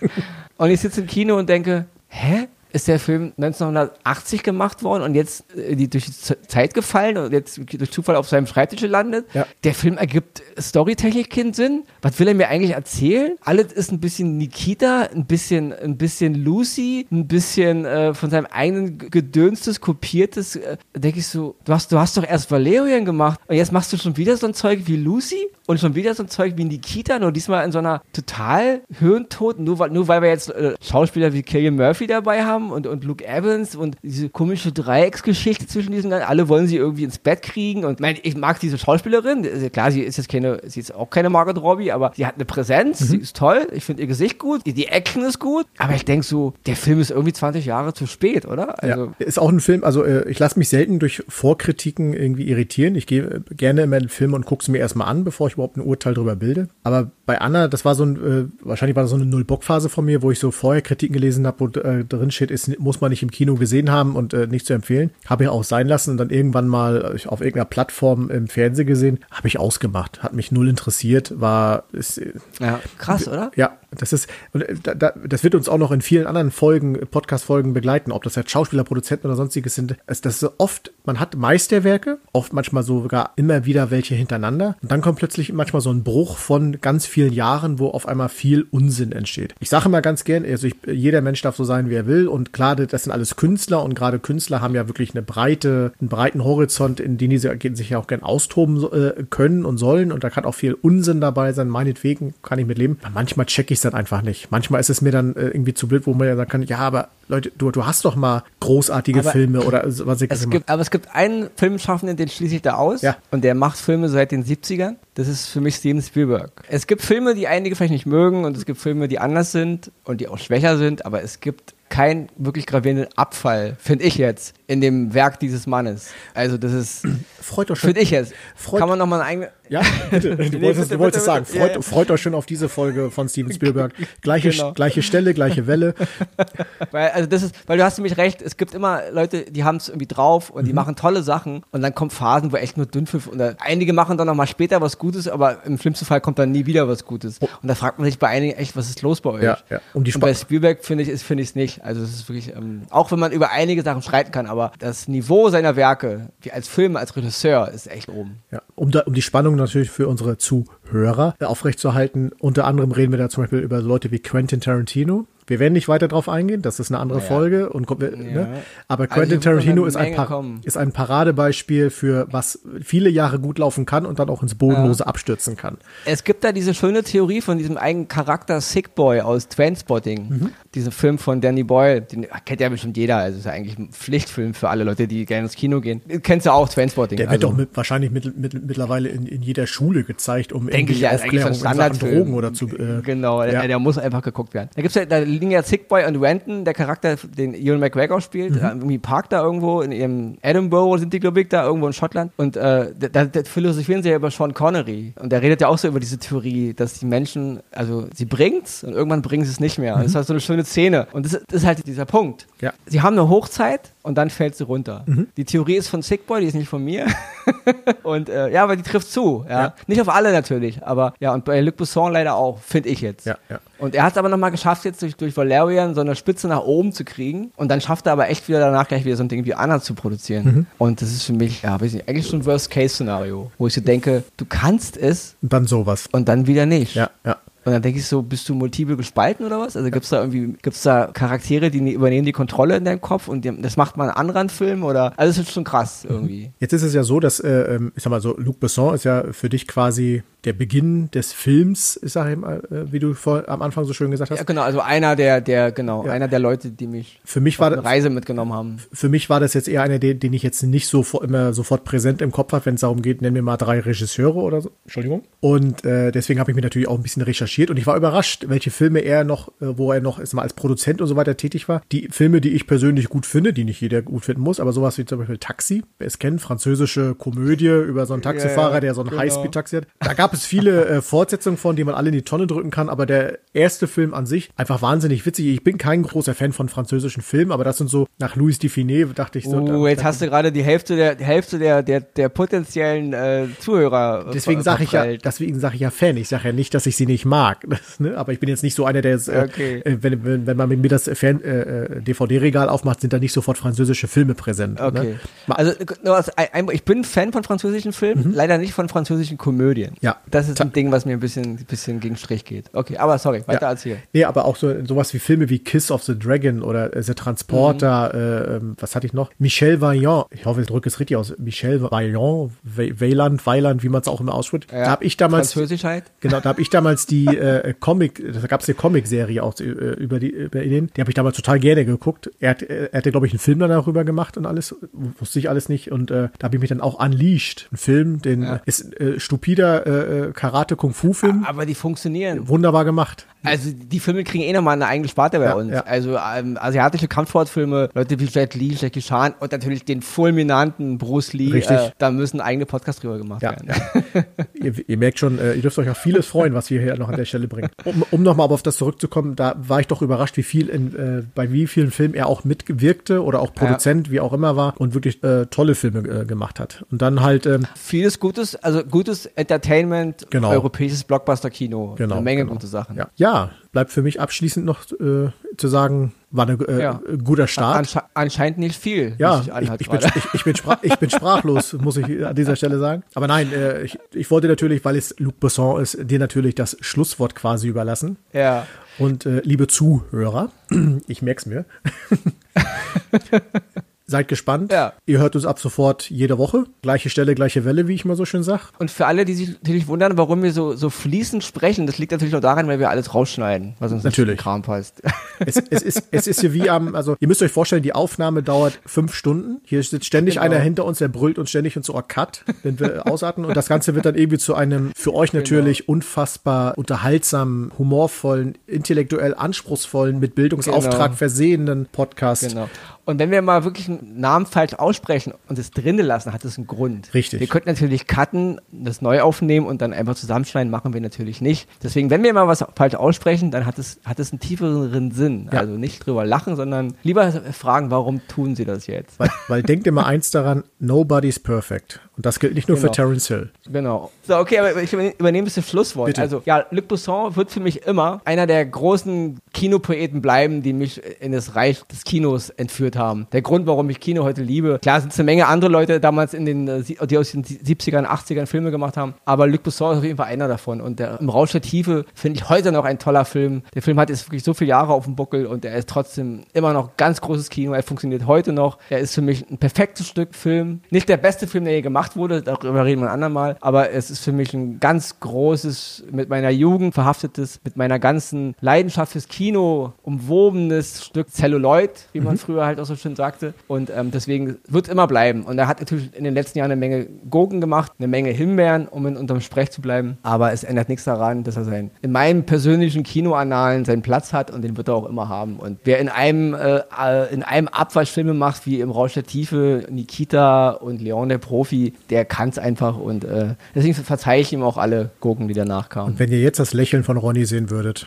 und ich sitze im Kino und denke, hä? Ist der Film 1980 gemacht worden und jetzt äh, die, durch die Zeit gefallen und jetzt durch Zufall auf seinem Schreibtisch gelandet? Ja. Der Film ergibt storytechnisch keinen Sinn. Was will er mir eigentlich erzählen? Alles ist ein bisschen Nikita, ein bisschen, ein bisschen Lucy, ein bisschen äh, von seinem eigenen gedönstes, kopiertes. Äh, denke ich so, du hast, du hast doch erst Valerian gemacht und jetzt machst du schon wieder so ein Zeug wie Lucy und schon wieder so ein Zeug wie Nikita, nur diesmal in so einer total Hirntod, nur weil, nur weil wir jetzt äh, Schauspieler wie Killian Murphy dabei haben und, und Luke Evans und diese komische Dreiecksgeschichte zwischen diesen, alle wollen sie irgendwie ins Bett kriegen und mein, ich mag diese Schauspielerin, klar, sie ist jetzt keine, sie ist auch keine Margot Robbie, aber sie hat eine Präsenz, sie ist toll, ich finde ihr Gesicht gut, die, die Action ist gut, aber ich denke so, der Film ist irgendwie 20 Jahre zu spät, oder? Also, ja. Ist auch ein Film, also äh, ich lasse mich selten durch Vorkritiken irgendwie irritieren. Ich gehe äh, gerne immer in den Film und gucke es mir erstmal an, bevor ich überhaupt ein Urteil darüber bilde. Aber bei Anna, das war so ein, äh, wahrscheinlich war das so eine Null-Bock-Phase von mir, wo ich so vorher Kritiken gelesen habe, wo äh, drin steht, ist, muss man nicht im Kino gesehen haben und äh, nicht zu empfehlen. Habe ich auch sein lassen und dann irgendwann mal äh, auf irgendeiner Plattform im Fernsehen gesehen, habe ich ausgemacht. Hat mich null interessiert, war, ist, äh, ja, krass, oder? ja, das ist, äh, da, da, das wird uns auch noch in vielen anderen Folgen, Podcast-Folgen begleiten, ob das jetzt Schauspieler, Produzenten oder sonstiges sind. Es, das ist oft, man hat Meisterwerke, oft manchmal sogar immer wieder welche hintereinander. Und dann kommt plötzlich manchmal so ein Bruch von ganz vielen Jahren, wo auf einmal viel Unsinn entsteht. Ich sage immer ganz gern, also ich, jeder Mensch darf so sein, wie er will. Und klar, das sind alles Künstler und gerade Künstler haben ja wirklich eine breite, einen breiten Horizont, in den die sich ja auch gern austoben äh, können und sollen. Und da kann auch viel Unsinn dabei sein. Meinetwegen kann ich mit leben. Aber manchmal checke ich es dann einfach nicht. Manchmal ist es mir dann äh, irgendwie zu blöd, wo man ja sagen kann, ja, aber Leute, du, du hast doch mal großartige Aber Filme oder was ich Es gibt, aber es gibt einen Filmschaffenden, den schließe ich da aus. Ja. Und der macht Filme seit den 70ern. Das ist für mich Steven Spielberg. Es gibt Filme, die einige vielleicht nicht mögen und es gibt Filme, die anders sind und die auch schwächer sind, aber es gibt keinen wirklich gravierenden Abfall, finde ich jetzt, in dem Werk dieses Mannes. Also das ist, freut euch schon. finde ich jetzt. Freut- Kann man nochmal eine eigene... Ja, bitte. Du Nee, wolltest, bitte, du wolltest bitte, sagen, freut, Ja, ja. freut euch schon auf diese Folge von Steven Spielberg. Gleiche, Genau. gleiche Stelle, gleiche Welle. Weil, also das ist, weil du hast nämlich recht, es gibt immer Leute, die haben es irgendwie drauf und die machen tolle Sachen und dann kommen Phasen, wo echt nur Dünnpfiff oder einige machen dann noch mal später was Gutes, aber im schlimmsten Fall kommt dann nie wieder was Gutes. Und da fragt man sich bei einigen echt, was ist los bei euch? Ja, ja. Um die und bei Spielberg finde ich, ist finde ich es Also es ist wirklich, ähm, auch wenn man über einige Sachen streiten kann, aber das Niveau seiner Werke, wie als Film, als Regisseur, ist echt oben. Ja, um, da, um die Spannung natürlich für unsere Zuhörer aufrechtzuerhalten. Unter anderem reden wir da zum Beispiel über Leute wie Quentin Tarantino. Wir werden nicht weiter drauf eingehen, das ist eine andere Ja. Folge. Und, kommt- ne? Aber Also Quentin noch Tarantino ist ein, ist ein Paradebeispiel für was viele Jahre gut laufen kann und dann auch ins Bodenlose abstürzen kann. Es gibt da diese schöne Theorie von diesem eigenen Charakter Sick Boy aus Trainspotting. Mhm. Diesen Film von Danny Boyle, den kennt ja bestimmt jeder. Also ist ja eigentlich ein Pflichtfilm für alle Leute, die gerne ins Kino gehen. Kennst du auch Trainspotting? Der wird also, doch mit, wahrscheinlich mit, mit, mittlerweile in, in jeder Schule gezeigt, um Denke ich, ja, Aufklärung in Sachen. Drogen oder zu. Äh, Genau, der, ja. der muss einfach geguckt werden. Da gibt's ja, da liegen ja Sick Boy und Renton, der Charakter, den Ewan McGregor spielt, Mhm. äh, irgendwie parkt da irgendwo in ihrem Edinburgh sind die, glaube ich, da irgendwo in Schottland. Und äh, da, da, philosophieren sie ja über Sean Connery. Und der redet ja auch so über diese Theorie, dass die Menschen, also sie bringt's und irgendwann bringen sie es nicht mehr. Und das ist halt so eine schöne Szene. Und das, das ist halt dieser Punkt. Mhm. Ja. Mhm. Sie haben eine Hochzeit und dann fällt sie runter. Die Theorie ist von Sick Boy, die ist nicht von mir. und äh, ja, aber die trifft zu. Ja. Ja. Nicht auf alle natürlich, aber ja, und bei Luc Besson leider auch, finde ich jetzt. Ja, ja. Und er hat es aber nochmal geschafft, jetzt durch, durch Valerian so eine Spitze nach oben zu kriegen. Und dann schafft er aber echt wieder danach gleich wieder so ein Ding wie Anna zu produzieren. Mhm. Und das ist für mich, ja, weiß nicht, eigentlich schon ein Worst-Case-Szenario, wo ich so denke, du kannst es Und dann sowas. und dann wieder nicht. Ja, ja. Und dann denke ich so, bist du multiple gespalten oder was? Also gibt's da irgendwie, gibt's da Charaktere, die übernehmen die Kontrolle in deinem Kopf und das macht man in anderen Filmen oder? Also das ist schon krass irgendwie. Jetzt ist es ja so, dass, äh, ähm, ich sag mal so, Luc Besson ist ja für dich quasi der Beginn des Films, ich sage mal, äh, wie du vor, am Anfang so schön gesagt hast. Ja, genau, also einer der, der, genau, Ja. einer der Leute, die mich Für mich auf war eine das, Reise mitgenommen haben. für mich war das jetzt eher einer, den, den ich jetzt nicht so vor, immer sofort präsent im Kopf habe, wenn es darum geht, nenn mir mal drei Regisseure oder so. Entschuldigung. Und äh, deswegen habe ich mich natürlich auch ein bisschen recherchiert und ich war überrascht, welche Filme er noch, äh, wo er noch ist mal als Produzent und so weiter tätig war. Die Filme, die ich persönlich gut finde, die nicht jeder gut finden muss, aber sowas wie zum Beispiel Taxi, wer es kennt, französische Komödie über so einen Taxifahrer, der so ein genau. Highspeed-Taxi hat. Da gab es viele äh, Fortsetzungen von, die man alle in die Tonne drücken kann, aber der erste Film an sich einfach wahnsinnig witzig. Ich bin kein großer Fan von französischen Filmen, aber das sind so nach Louis Dufiné dachte ich so. Uh, da- jetzt hast du gerade die Hälfte der, die Hälfte der, der, der potenziellen äh, Zuhörer. äh, Deswegen sage ich ja, deswegen sage ich ja Fan. Ich sage ja nicht, dass ich sie nicht mag. Das, ne? Aber ich bin jetzt nicht so einer, der jetzt, äh, Okay. äh, wenn, wenn, wenn man mit mir das Fan, äh, äh, DVD-Regal aufmacht, sind da nicht sofort französische Filme präsent. Okay. Ne? Also als ich bin Fan von französischen Filmen, leider nicht von französischen Komödien. Mhm. Ja. Das ist ein Ding, was mir ein bisschen, bisschen gegen Strich geht. Okay, aber sorry, weiter Ja. erzählen. Nee, aber auch so sowas wie Filme wie Kiss of the Dragon oder äh, The Transporter, äh, ähm, was hatte ich noch? Michel Vaillant, ich hoffe, ich drücke es richtig aus, Michel Vaillant, Ve- Weiland, wie man es auch immer ausspricht. Da habe ich damals, Französisch halt. Genau, da habe ich damals die äh, Comic, da gab es eine Comic-Serie auch äh, über die über ihn, die habe ich damals total gerne geguckt. Er, hat, äh, er hatte, glaube ich, einen Film dann darüber gemacht und alles, wusste ich alles nicht. Und äh, da habe ich mich dann auch Unleashed, ein Film, den Ja. äh, ist äh, stupider äh, äh, Karate-Kung-Fu-Film, Aber die funktionieren. wunderbar gemacht. Also die Filme kriegen eh nochmal eine eigene Sparte bei Ja, uns. ja. Also ähm, asiatische Kampfsportfilme, Leute wie Jet Li, Jackie Chan und natürlich den fulminanten Bruce Lee. Richtig. Äh, da müssen eigene Podcasts drüber gemacht Ja, werden. ihr, ihr merkt schon, äh, ihr dürft euch auf vieles freuen, was wir hier noch an der Stelle bringen. Um, um nochmal auf das zurückzukommen, da war ich doch überrascht, wie viel in, äh, bei wie vielen Filmen er auch mitgewirkte oder auch Produzent, wie auch immer war und wirklich äh, tolle Filme äh, gemacht hat. Und dann halt, ähm, Vieles Gutes, also gutes Entertainment, Genau. europäisches Blockbuster-Kino. Genau, Eine Menge genau. gute Sachen. ja, ja, bleibt für mich abschließend noch äh, zu sagen, war ein äh, Ja. guter Start. Ansche anscheinend nicht viel. Ja, ich, ich, bin, ich, bin ich bin sprachlos, muss ich an dieser Stelle sagen. Aber nein, äh, ich, ich wollte natürlich, weil es Luc Besson ist, dir natürlich das Schlusswort quasi überlassen. ja. Und äh, liebe Zuhörer, ich merk's mir. Seid gespannt. Ja. Ihr hört uns ab sofort jede Woche. Gleiche Stelle, gleiche Welle, wie ich mal so schön sag. Und für alle, die sich natürlich wundern, warum wir so, so fließend sprechen, das liegt natürlich auch daran, weil wir alles rausschneiden, was uns Natürlich. Kram passt. Es, es, ist, es ist hier wie am, also ihr müsst euch vorstellen, die Aufnahme dauert fünf Stunden. Hier sitzt ständig Genau. einer hinter uns, der brüllt uns ständig ins Ohr Cut, wenn wir ausatmen. Und das Ganze wird dann irgendwie zu einem für euch Genau. natürlich unfassbar unterhaltsamen, humorvollen, intellektuell anspruchsvollen, mit Bildungsauftrag Genau. versehenen Podcast. Genau. Und wenn wir mal wirklich einen Namen falsch aussprechen und es drinnen lassen, hat das einen Grund. Richtig. Wir könnten natürlich cutten, das neu aufnehmen und dann einfach zusammenschneiden, machen wir natürlich nicht. Deswegen, wenn wir mal was falsch aussprechen, dann hat es, hat es einen tieferen Sinn. Ja. Also nicht drüber lachen, sondern lieber fragen, warum tun sie das jetzt? Weil, weil denkt immer eins daran, nobody's perfect. Und das gilt nicht nur für Genau. Terence Hill. Genau. So, okay, aber ich übernehme ein bisschen Schlusswort. Bitte. Also, ja, Luc Besson wird für mich immer einer der großen Kinopoeten bleiben, die mich in das Reich des Kinos entführt haben. Der Grund, warum ich Kino heute liebe. Klar sind es eine Menge andere Leute damals in den, äh, die aus den 70ern, 80ern Filme gemacht haben, aber Luc Besson ist auf jeden Fall einer davon. Und der im Rausch der Tiefe finde ich heute noch ein toller Film. Der Film hat jetzt wirklich so viele Jahre auf dem Buckel und er ist trotzdem immer noch ganz großes Kino. Er funktioniert heute noch. Er ist für mich ein perfektes Stück Film. Nicht der beste Film, der je gemacht wurde, darüber reden wir ein andermal, aber es ist für mich ein ganz großes, mit meiner Jugend verhaftetes, mit meiner ganzen Leidenschaft fürs Kino umwobenes Stück Celluloid, wie man früher halt auch so schön sagte. Und ähm, deswegen wird immer bleiben. Und er hat natürlich in den letzten Jahren eine Menge Gurken gemacht, eine Menge Himbeeren, um in unterm Sprech zu bleiben. Aber es ändert nichts daran, dass er sein, in meinem persönlichen Kinoannalen seinen Platz hat und den wird er auch immer haben. Und wer in einem, äh, äh, in einem Abwasch Filme macht, wie im Rausch der Tiefe, Nikita und Leon der Profi, der kann es einfach. Und äh, deswegen verzeihe ich ihm auch alle Gurken, die danach kamen. Wenn ihr jetzt das Lächeln von Ronny sehen würdet.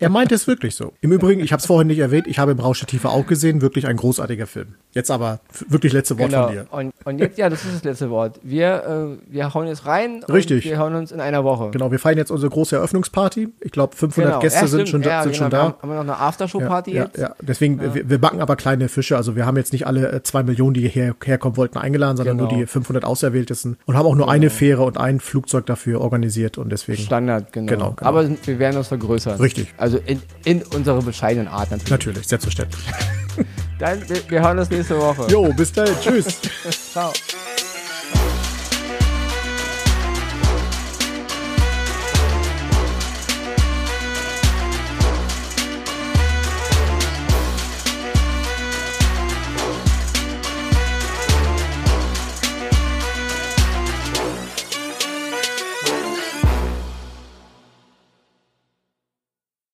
Er meint es wirklich so. Im Übrigen, ich habe es vorhin nicht erwähnt, ich habe im Rausch Tiefe auch gesehen, wirklich ein großartiger Film. Jetzt aber wirklich letzte Wort Genau. von dir. Und, und jetzt, ja, das ist das letzte Wort. Wir, äh, wir hauen jetzt rein. Richtig. Und wir hauen uns in einer Woche. Genau, wir feiern jetzt unsere große Eröffnungsparty. Ich glaube, 500 Genau. Gäste Ja, sind schon, da, ja, sind genau. schon Wir da. Haben, haben wir noch eine Aftershow-Party ja, jetzt? Ja, deswegen, Wir, wir backen aber kleine Fische. Also wir haben jetzt nicht alle äh, zwei Millionen, die hierher herkommen wollten, eingeladen, sondern Genau. nur die 500 Auserwähltesten und haben auch nur eine Fähre und ein Flugzeug dafür organisiert und deswegen. Standard, genau. Genau, genau. Aber wir werden uns vergrößern. Richtig. Also in, in unserer bescheidenen Art natürlich. Natürlich, selbstverständlich. Dann, wir, wir hören uns nächste Woche. Jo, bis dann. Tschüss. Ciao.